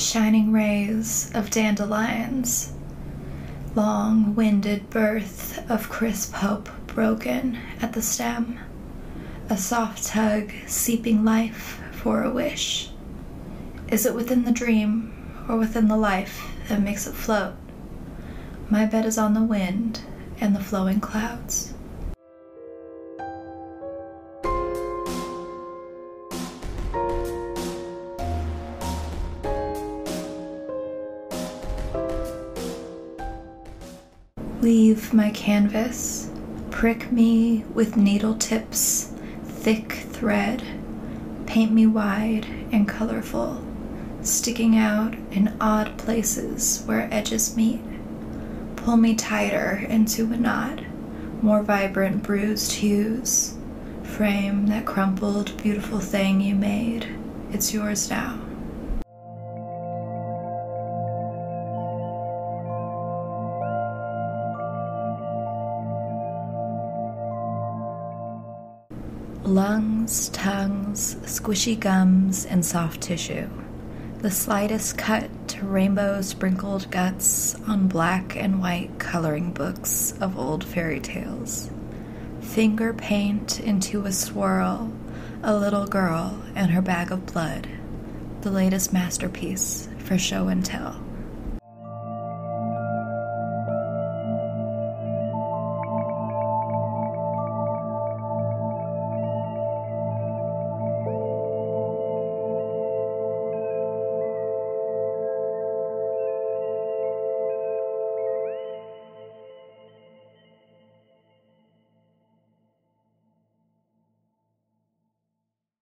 shining rays of dandelions, long winded birth of crisp hope broken at the stem, a soft tug seeping life for a wish. Is it within the dream or within the life that makes it float? My bed is on the wind and the flowing clouds. Weave my canvas, prick me with needle tips, thick thread, paint me wide and colorful, sticking out in odd places where edges meet. Pull me tighter into a knot, more vibrant bruised hues. Frame that crumpled, beautiful thing you made. It's yours now. Lungs, tongues, squishy gums, and soft tissue. The slightest cut to rainbow sprinkled guts on black and white coloring books of old fairy tales. Finger paint into a swirl, a little girl and her bag of blood. The latest masterpiece for show and tell.